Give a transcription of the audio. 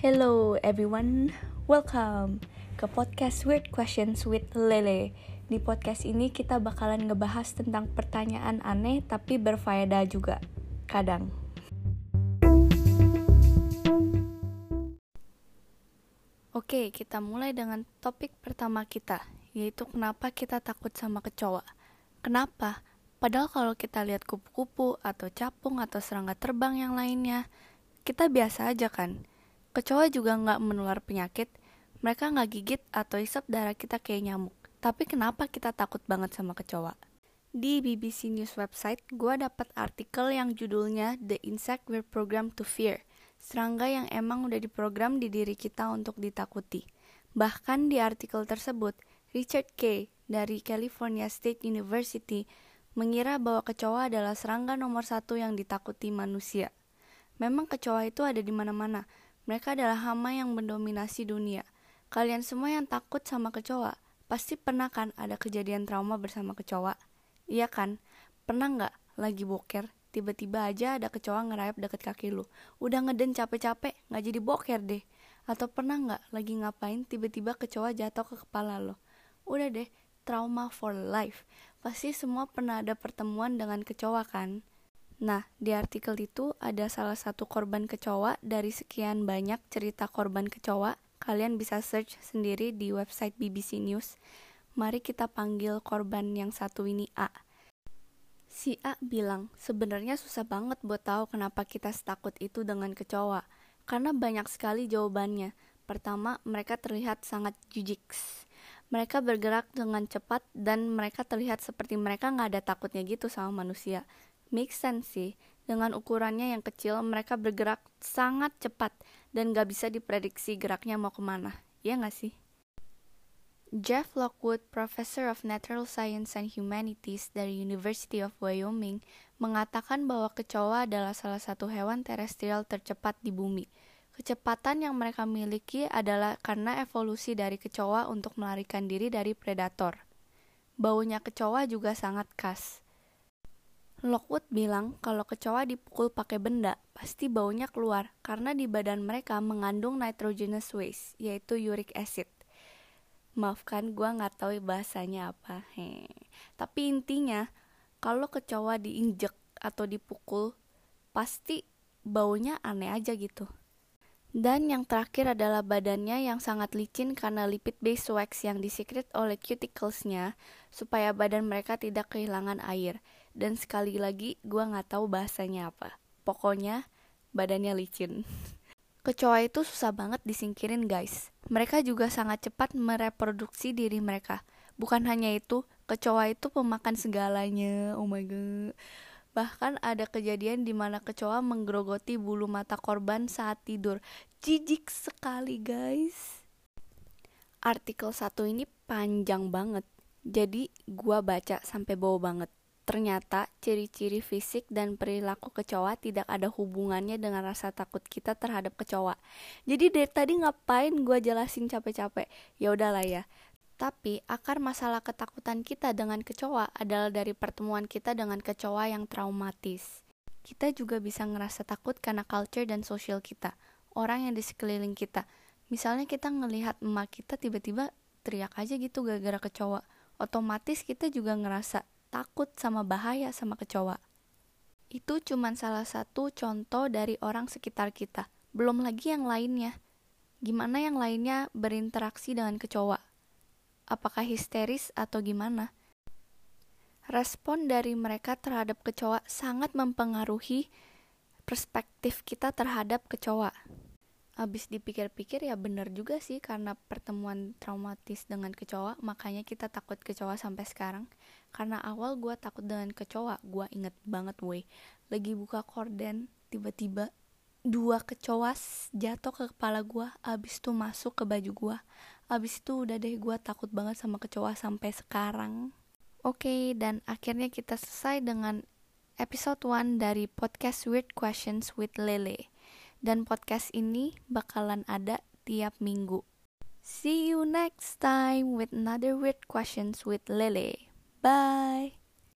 Hello everyone, welcome ke podcast Weird Questions with Lele. Di podcast ini kita bakalan ngebahas tentang pertanyaan aneh tapi berfaedah juga, kadang. Oke, kita mulai dengan topik pertama kita, yaitu kenapa kita takut sama kecoa. Kenapa? Padahal kalau kita lihat kupu-kupu atau capung atau serangga terbang yang lainnya, kita biasa aja kan Kecoa juga nggak menular penyakit, mereka nggak gigit atau isap darah kita kayak nyamuk. Tapi kenapa kita takut banget sama kecoa? Di BBC News website, gue dapat artikel yang judulnya The Insect We're Programmed to Fear. Serangga yang emang udah diprogram di diri kita untuk ditakuti. Bahkan di artikel tersebut, Richard K. dari California State University mengira bahwa kecoa adalah serangga nomor satu yang ditakuti manusia. Memang kecoa itu ada di mana-mana, mereka adalah hama yang mendominasi dunia. Kalian semua yang takut sama kecoa, pasti pernah kan ada kejadian trauma bersama kecoa? Iya kan? Pernah nggak lagi boker, tiba-tiba aja ada kecoa ngerayap deket kaki lu. Udah ngeden capek-capek, nggak jadi boker deh. Atau pernah nggak lagi ngapain, tiba-tiba kecoa jatuh ke kepala lo. Udah deh, trauma for life. Pasti semua pernah ada pertemuan dengan kecoa kan? Nah, di artikel itu ada salah satu korban kecoa dari sekian banyak cerita korban kecoa. Kalian bisa search sendiri di website BBC News. Mari kita panggil korban yang satu ini A. Si A bilang, sebenarnya susah banget buat tahu kenapa kita setakut itu dengan kecoa. Karena banyak sekali jawabannya. Pertama, mereka terlihat sangat jujiks. Mereka bergerak dengan cepat dan mereka terlihat seperti mereka nggak ada takutnya gitu sama manusia make sense sih. Dengan ukurannya yang kecil, mereka bergerak sangat cepat dan gak bisa diprediksi geraknya mau ke mana. Ya gak sih? Jeff Lockwood, Professor of Natural Science and Humanities dari University of Wyoming, mengatakan bahwa kecoa adalah salah satu hewan terestrial tercepat di bumi. Kecepatan yang mereka miliki adalah karena evolusi dari kecoa untuk melarikan diri dari predator. Baunya kecoa juga sangat khas. Lockwood bilang kalau kecoa dipukul pakai benda, pasti baunya keluar karena di badan mereka mengandung nitrogenous waste, yaitu uric acid. Maafkan gue nggak tahu bahasanya apa. He. Tapi intinya, kalau kecoa diinjek atau dipukul, pasti baunya aneh aja gitu. Dan yang terakhir adalah badannya yang sangat licin karena lipid base wax yang disekret oleh cuticlesnya supaya badan mereka tidak kehilangan air. Dan sekali lagi gue nggak tahu bahasanya apa. Pokoknya badannya licin. Kecoa itu susah banget disingkirin guys. Mereka juga sangat cepat mereproduksi diri mereka. Bukan hanya itu kecoa itu pemakan segalanya. Oh my god Bahkan ada kejadian di mana kecoa menggerogoti bulu mata korban saat tidur. Jijik sekali, guys. Artikel satu ini panjang banget. Jadi, gua baca sampai bawa banget. Ternyata ciri-ciri fisik dan perilaku kecoa tidak ada hubungannya dengan rasa takut kita terhadap kecoa. Jadi dari tadi ngapain gue jelasin capek-capek? Ya udahlah ya. Tapi akar masalah ketakutan kita dengan kecoa adalah dari pertemuan kita dengan kecoa yang traumatis. Kita juga bisa ngerasa takut karena culture dan sosial kita, orang yang di sekeliling kita. Misalnya kita ngelihat emak kita tiba-tiba teriak aja gitu gara-gara kecoa. Otomatis kita juga ngerasa takut sama bahaya sama kecoa. Itu cuma salah satu contoh dari orang sekitar kita. Belum lagi yang lainnya. Gimana yang lainnya berinteraksi dengan kecoa? Apakah histeris atau gimana? Respon dari mereka terhadap kecoa sangat mempengaruhi perspektif kita terhadap kecoa. Habis dipikir-pikir ya bener juga sih karena pertemuan traumatis dengan kecoa makanya kita takut kecoa sampai sekarang. Karena awal gue takut dengan kecoa gue inget banget woi. Lagi buka korden tiba-tiba dua kecoa jatuh ke kepala gue abis itu masuk ke baju gue abis itu udah deh gue takut banget sama kecoa sampai sekarang oke okay, dan akhirnya kita selesai dengan episode 1 dari podcast Weird Questions with Lele dan podcast ini bakalan ada tiap minggu. See you next time with another weird questions with Lele. Bye.